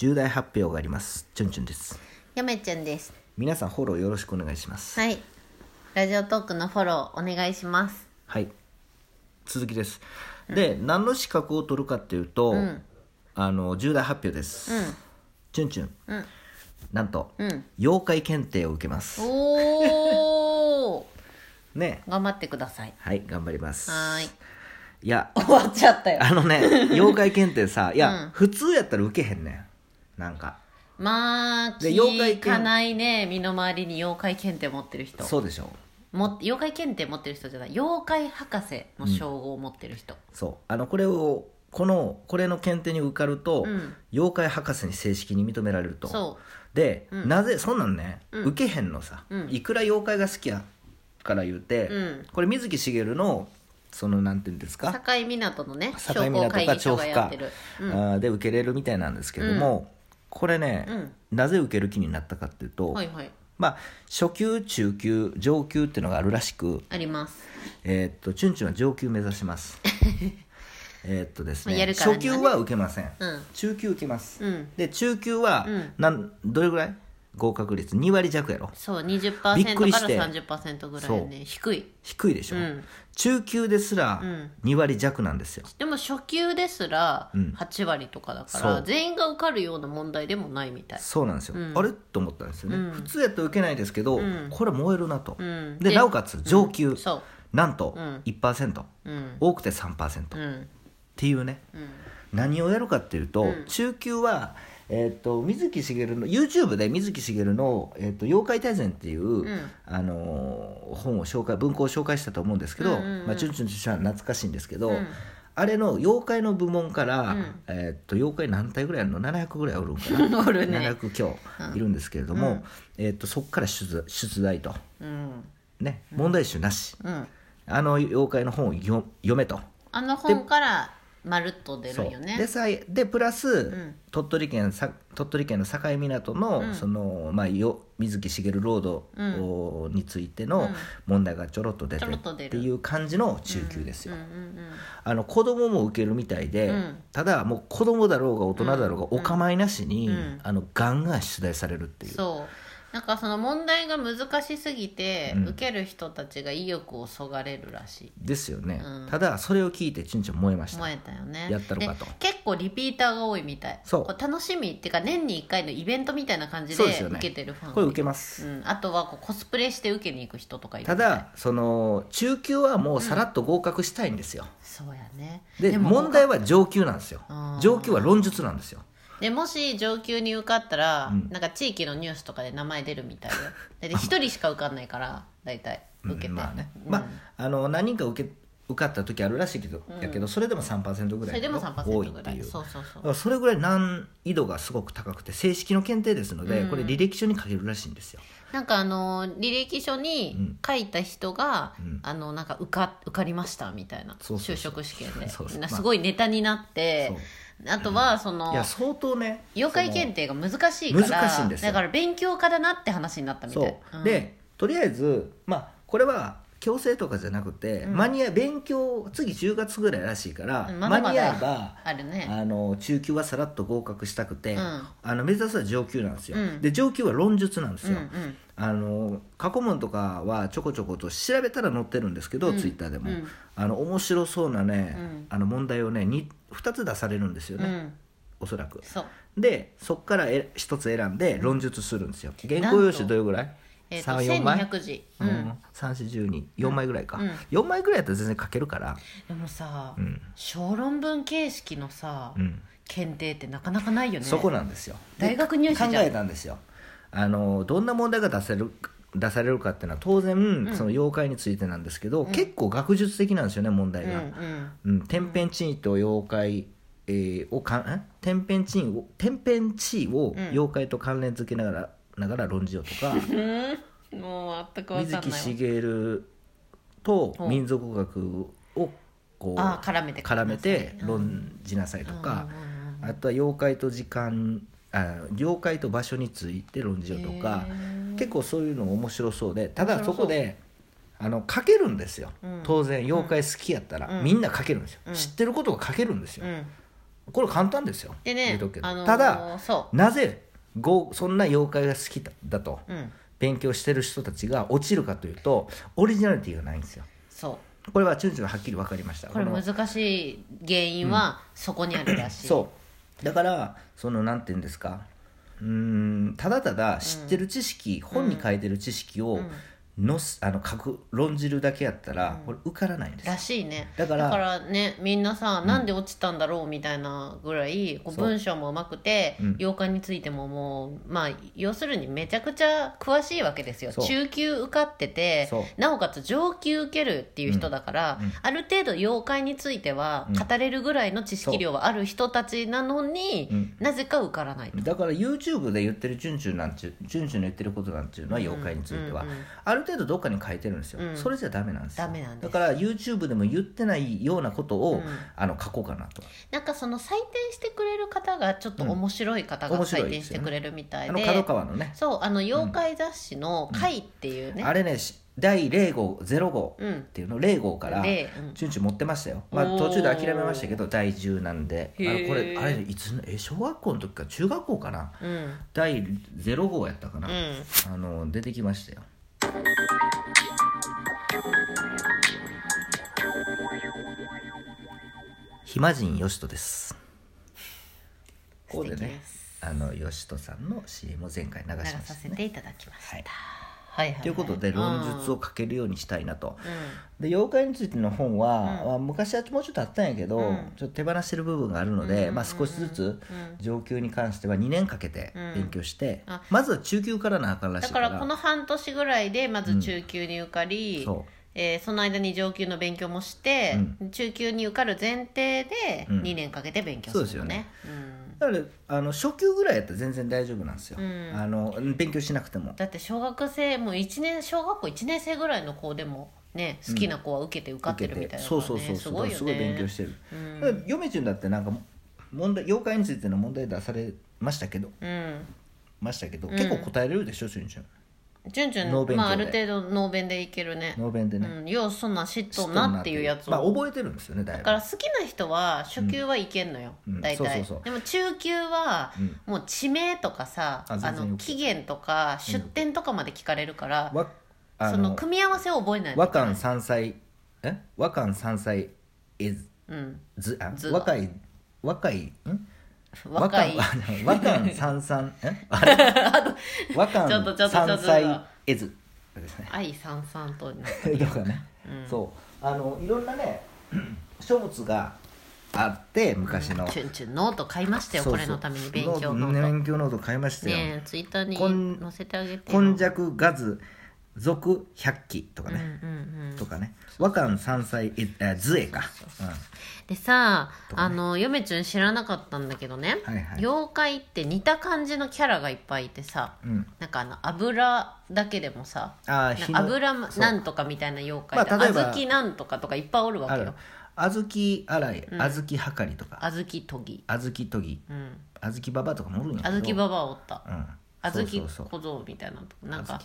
重大発表があります。チュンチュンです。やめちゃんです。皆さんフォローよろしくお願いします。はい。ラジオトークのフォローお願いします。はい。続きです、で何の資格を取るかっていうと、ん。あの重大発表です、うん。チュンチュン。うん。なんと、うん。妖怪検定を受けます。おお ね。頑張ってください。はい頑張ります。はーい。いや終わっちゃったよ。あのね妖怪検定さいや、うん。普通やったら受けへんねんなんか。まあで妖怪聞かないね身の回りに妖怪検定持ってる人。そうでしょも妖怪検定持ってる人じゃない。妖怪博士の称号を持ってる人、そう。あのこれをこのこれの検定に受かると、うん。妖怪博士に正式に認められると。そで、うん。なぜそんなんね、うん。受けへんのさ、うん。いくら妖怪が好きやから言うて、うん。これ水木しげるのそのなんていうんですか、境港のね境商工港か会議所調布かがやってる、うん。あーで受けれるみたいなんですけども、これね、うん。なぜ受ける気になったかっていうと、はいはい。まあ初級中級上級っていうのがあるらしくあります。えーっとチュンチュンは上級目指します。えーっとですねまあやるからにはね。初級は受けません、うん。中級受けます、うん。で中級は、うん。なんどれぐらい？合格率2割弱やろ。そうびっ20%からくりして。30%ぐらいね低い。低いでしょ、うん。中級ですらうん。2割弱なんですよ、でも初級ですらうん。8割とかだかそう。ら全員が受かるような問題でもないみたい。そうなんですよ、うん。あれ？と思ったんですよね、うん。普通やったら受けないですけど、うん。これ燃えるなと、うん。でなおかつ上級、そなんとうん。1%、ううん。多くて3%、っうん。ていうね。うん。何をやるかっていうと、うん。中級は、えー、と水木しげるの YouTube で水木しげるの「えー、と妖怪大全」っていう、ん。あのー本を紹介文庫を紹介したと思うんですけど、うんうんうん。まあ、チュンチュンとしては懐かしいんですけど、うん。あれの妖怪の部門から、うん。えー、と妖怪何体ぐらいあるの？700ぐらいおるんかな？おるね。700強いるんですけれども、うん。えー、とそこから出出題と、うん。ね、問題集なし、うん。あの妖怪の本を読読めと。あの本からまるっと出るよね。でさいでプラス、ん。鳥取県さ鳥取県の境港の,、うん。そのまあ、よ水木しげるロードおについての問題がちょろっと出てるっていう感じの中級ですよ、あの子供も受けるみたいで、うん。ただもう子供だろうが大人だろうがお構いなしに、うん。あのガンガン出題されるっていう。そうなんかその問題が難しすぎて、うん。受ける人たちが意欲をそがれるらしい。ですよね、うん。ただそれを聞いてちんちん燃えました。燃えたよね。やったろかと。で結構リピーターが多いみたい。そう。こ楽しみっていうか年に1回のイベントみたいな感じでそうですよね。受けてるファンこれ受けます、うん、あとはこうコスプレして受けに行く人とかいる。たみいだその中級はもうさらっと合格したいんですよ、そうやね。でも問題は上級なんですよ。上級は論述なんですよでもし上級に受かったら、うん。なんか地域のニュースとかで名前出るみたいで。で1人しか受かんないから大体。受けて、うんまあね、うん。まああの何人か受け受かった時あるらしいけど、やけどそれでも3%ぐらい多い3%ぐらい。っていう。そうそうそう。だからそれぐらい難易度がすごく高くて正式の検定ですので、うん。これ履歴書に書けるらしいんですよ。なんかあの履歴書に書いた人が、うん。あのなんか受か受かりましたみたいな就職試験で。すごいネタになって、あとはそのいや相当ね妖怪検定が難しいから難しいんですよ。だから勉強家だなって話になったみたそいでとりあえずまあこれは強制とかじゃなくて、間に合い勉強次10月ぐらいらしいから、うんまだまだ間に合えばあるね。あの中級はさらっと合格したくて、うん。あの目指すは上級なんですよ、うん。で上級は論述なんですよ、うんうん。あの過去問とかはちょこちょこと調べたら載ってるんですけど、うん。ツイッターでも、うん。あの面白そうなね、うん。あの問題をね 2, 2つ出されるんですよね、うん。おそらく。そう。でそこからえ1つ選んで論述するんですよ。原稿用紙どれぐらい？えーと34枚？1200字、ううん。ん、3412枚ぐらいか、うん。4枚ぐらいやったら全然書けるから。でもさ、うん。小論文形式のさ、うん。検定ってなかなかないよね。そこなんですよ。で大学入試じゃん。考えたんですよ。あのどんな問題が出せる出されるかっていうのは当然、その妖怪についてなんですけど、結構学術的なんですよね問題うんうが、ん。うん。天変地異と妖怪、えーをかん天変地異を天変地異をうん妖怪と関連付けながらながら論じようとか、うんもう全く分水かんないわ。木しげるとう。ん民族学をこう絡めて絡めてうん論じなさいとか、あとは妖怪と時間あ妖怪と場所について論じようとか結構そういうの面白そうでただそこであの書けるんですよ、うん。当然妖怪好きやったら、うん。みんな書けるんですよ、うん。知ってることが書けるんですよ、うん。これ簡単ですよ。ただそなぜごそんな妖怪が好きだだと勉強してる人たちが落ちるかというとオリジナリティがないんですよ。そう。これはチュンチュンはっきり分かりました。これの難しい原因はそこにあるらしい、そう。だからそのなんて言うんですか。うーんただただ知ってる知識、本に書いてる知識をのすあの書く論じるだけやったら、これ受からないんですよ。らしいね。だからねみんなさ、なんで落ちたんだろうみたいなぐらいこう文章もうまくて、うん。妖怪についてももうまあ要するにめちゃくちゃ詳しいわけですよ。中級受かっててなおかつ上級受けるっていう人だから、うん。うん。ある程度妖怪についてはうん。語れるぐらいの知識量はある人たちなのに、うん。なぜか受からないと。だから YouTube で言ってるチュンチュンなんちゅうチュンチュンの言ってることなんていうのは妖怪については、うんうんうん。ある程度どっかに書いてるんですよ、うん。それじゃダメなんですよ。ダメなんです。だから YouTube でも言ってないようなことを、うん。あの書こうかなと。なんかその採点してくれる方がちょっと面白い方が面白い採ですよね。点してくれるみたいあで、の角川のね。そうあの妖怪雑誌の「怪」っていうね、あれねし第0号0号うん。っていうの0号からでうん。チュンチュン持ってましたよ、まあ、おー。途中で諦めましたけど第10なんで。あへー。のこれあれいつのえ小学校の時か中学校かな。うん。第0号やったかな、うん。あの出てきましたよ暇人よしとです。ここでねあのよしとさんの CM を前回流し流ましたね。させていただきました、はい。はいはいはい。ということで論述をうん書けるようにしたいなと、うで妖怪についての本は、うん。まあ昔はもうちょっとあったんやけど、うん。ちょっと手放してる部分があるので、うんうんうんまあ、少しずつ上級に関しては2年かけてうん。勉強して、あ。まずは中級からなあかんらしいかだかららこの半年ぐらいでまず中級に受かり、そえーその間に上級の勉強もして、中級に受かる前提でうん。2年かけて勉強するのそうですよね。うん。だからあの初級ぐらいやったら全然大丈夫なんですよ、うん。あの勉強しなくても。だって小学生もう一年小学校1年生ぐらいの子でもね好きな子は受けて受かってるみたいな、ねそうそうそうそう。すごいよね。すごい勉強してる、うん。嫁ちゅんだってなんか問題妖怪についての問題出されましたけど。うん。ましたけど、うん結構答えれるでしょしゅんちゅんじゅんじまあ、ある程度ノーベンでいけるね。ノーベンでね、うん、ようそんなん知っとんなっていうやつを、まあ覚えてるんですよねだから好きな人は初級はいけんのよ、うん。大体、そうそうそう。でも中級はうん。もう地名とかさ、ああ全然の期限とか出店とかまで聞かれるから、わあその組み合わせを覚えないと和漢三歳え？和漢三歳えずうん。ずあ若い若いん？若い。和漢和漢三三。え？あれ？和漢ちょっとちょっとちょっと。三歳ですね愛さんさんとな とかね、そう。あのいろんなね 書物があって昔の、チュンチュンノート買いましたよそうそう。これのために勉強ノねート。勉強ノート買いましたよ、ねえツイッターにこん載せてあげて今よ昔ガズ続百期とかね、とかね。和漢三歳えあ図絵か。でさ、ね。あの嫁ちゅん知らなかったんだけどね、はいはい。妖怪って似た感じのキャラがいっぱいいてさうん、うん、なんかあの油だけでもさあー火のか油なんとかみたいな妖怪で、まあ小豆なんとかとかいっぱいおるわけよ。小豆洗いうん。小豆はかりとか。小豆とぎ。小豆とぎ。うん。小豆ババとかもおるんやけど。小豆ババアおった。うん小僧みたいななんか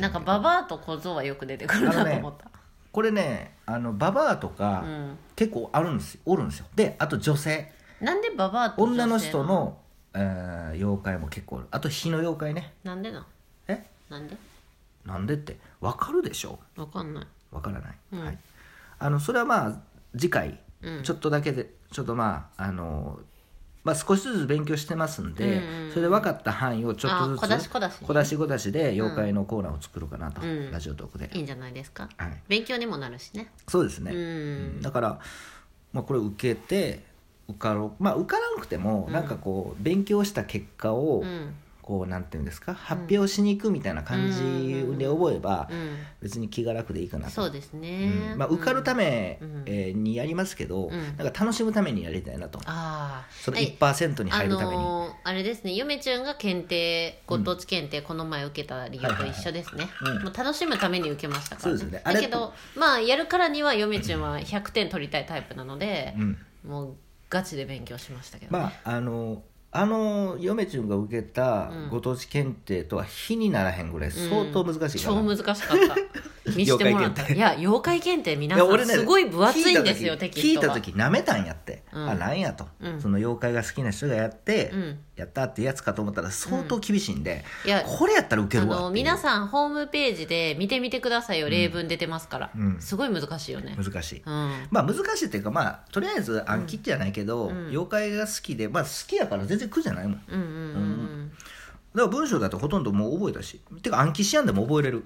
なんかババアと小僧はよく出てくるなと思った、これねあのババアとか、うん。結構あるんですよ。おるんですよ。であと女性。なんでババアと女性女の人の、えー妖怪も結構おる。あと火の妖怪ね。なんでなんえ？なんで？なんでって。わかるでしょ？わかんない。わからない、うん。はい。あのそれはまあ次回。うん。ちょっとだけでちょっとまああのまあ少しずつ勉強してますんで、うんうん。それで分かった範囲をちょっとずつあ小出し小出し。ね小出し小出しで妖怪のコーナーを作ろうかなと、うん。ラジオトークで、いいんじゃないですか？はい、勉強にもなるしね。そうですね、うん。だから、まあ、これ受けて受かろう。まあ受からなくても、うん。なんかこう勉強した結果を、うんこうなんていうんですか発表しに行くみたいな感じで覚えば、うん別に気が楽でいいかなと。そうですね、うん。まあ、受かるため、うん。えーにやりますけど、うん。なんか楽しむためにやりたいなと、ああそのはい1%に入るために、あのーあれですね嫁ちゃんが検定ご当地検定この前受けた理由と一緒ですね、もう楽しむために受けましたから、そうですね。あれだけどまあやるからには嫁ちゃんは100点取りたいタイプなのでう、ん、もうガチで勉強しましたけど、ね。まああのあの嫁ちゅんが受けたうん。ご当地検定とは比にならへんぐらい相当難しいから、超難しかった見してもらった。いや妖怪検定皆さんすごい分厚いんですよテキストが。聞いた時なめたんやって、うん。あなんやと、うん。その妖怪が好きな人がやって、うん。やったってやつかと思ったら相当厳しいんで、いやこれやったらウケあるわっていう。の皆さんホームページで見てみてくださいよ例文出てますから、うん。すごい難しいよね。難しい、うん。まあ難しいっていうかまあとりあえず暗記じゃないけど、うん。妖怪が好きでまあ好きやから全然苦じゃないもん。だかうんうんうん。ら文章だとほとんどもう覚えたし。てか暗記しやんでも覚えれる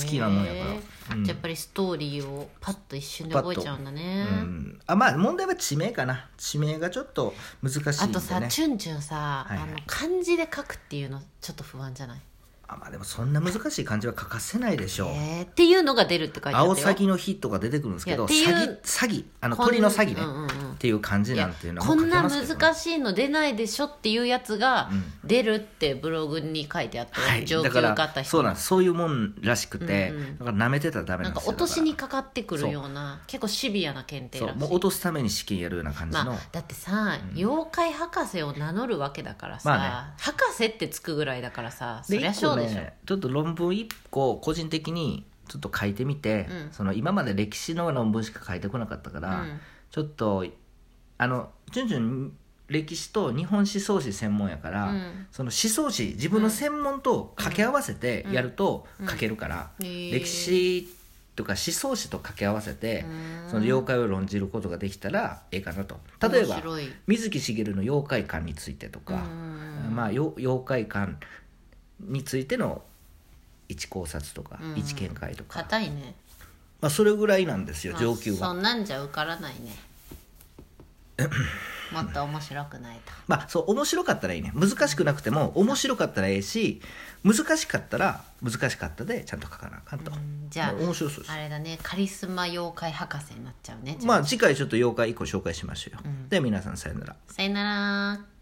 好きなもんやから。うん。じゃあやっぱりストーリーをパッと一瞬で覚えちゃうんだね、うん、あまあ問題は地名かな。地名がちょっと難しいんで、ね、あとさチュンチュンさ、はいはい。あの漢字で書くっていうのちょっと不安じゃない？あまあでもそんな難しい漢字は書かせないでしょう、えー、っていうのが出るって書いてあったよ。青サギの日とか出てくるんですけど詐欺詐欺あの鳥の詐欺ね、うんうんうん。っていう漢字なんていうのはこんな難しいの出ないでしょっていうやつがうん。出るってブログに書いてあったよ、はい、上級だから受かった人。そうなんそういうもんらしくて、うんうんだから舐めてたらダメななんんですよ。か落としにだかかってくるような結構シビアな検定しい。からそう。もう落とすために試験やるような感じの、まあ、だってさ、妖怪博士を名乗るわけだからさ、まあ博士ってつくぐらいだからさそでりゃしょ、ねちょっと論文1個個人的にちょっと書いてみて、うん。その今まで歴史の論文しか書いてこなかったから、うん。ちょっとあのチュンチュン歴史と日本思想史専門やから、うん。その思想史自分の専門と掛け合わせてやると書けるから、へー。歴史とか思想史と掛け合わせて、うん。その妖怪を論じることができたらええかなと。例えば面白い。水木しげるの妖怪観についてとか、うん。まあ、よ妖怪観についての一考察とか、うん。一見解とか、硬いね。まあ、それぐらいなんですよまあ上級は。そんなんじゃ受からないね。もっと面白くないと。まあそう面白かったらいいね。難しくなくても面白かったらええし難しかったら難しかったでちゃんと書かなあかんと、うんじゃあ面白そうですあれだね。カリスマ妖怪博士になっちゃうねまあ次回ちょっと妖怪1個紹介しましょうよ、うん。では皆さんさよなら。さよなら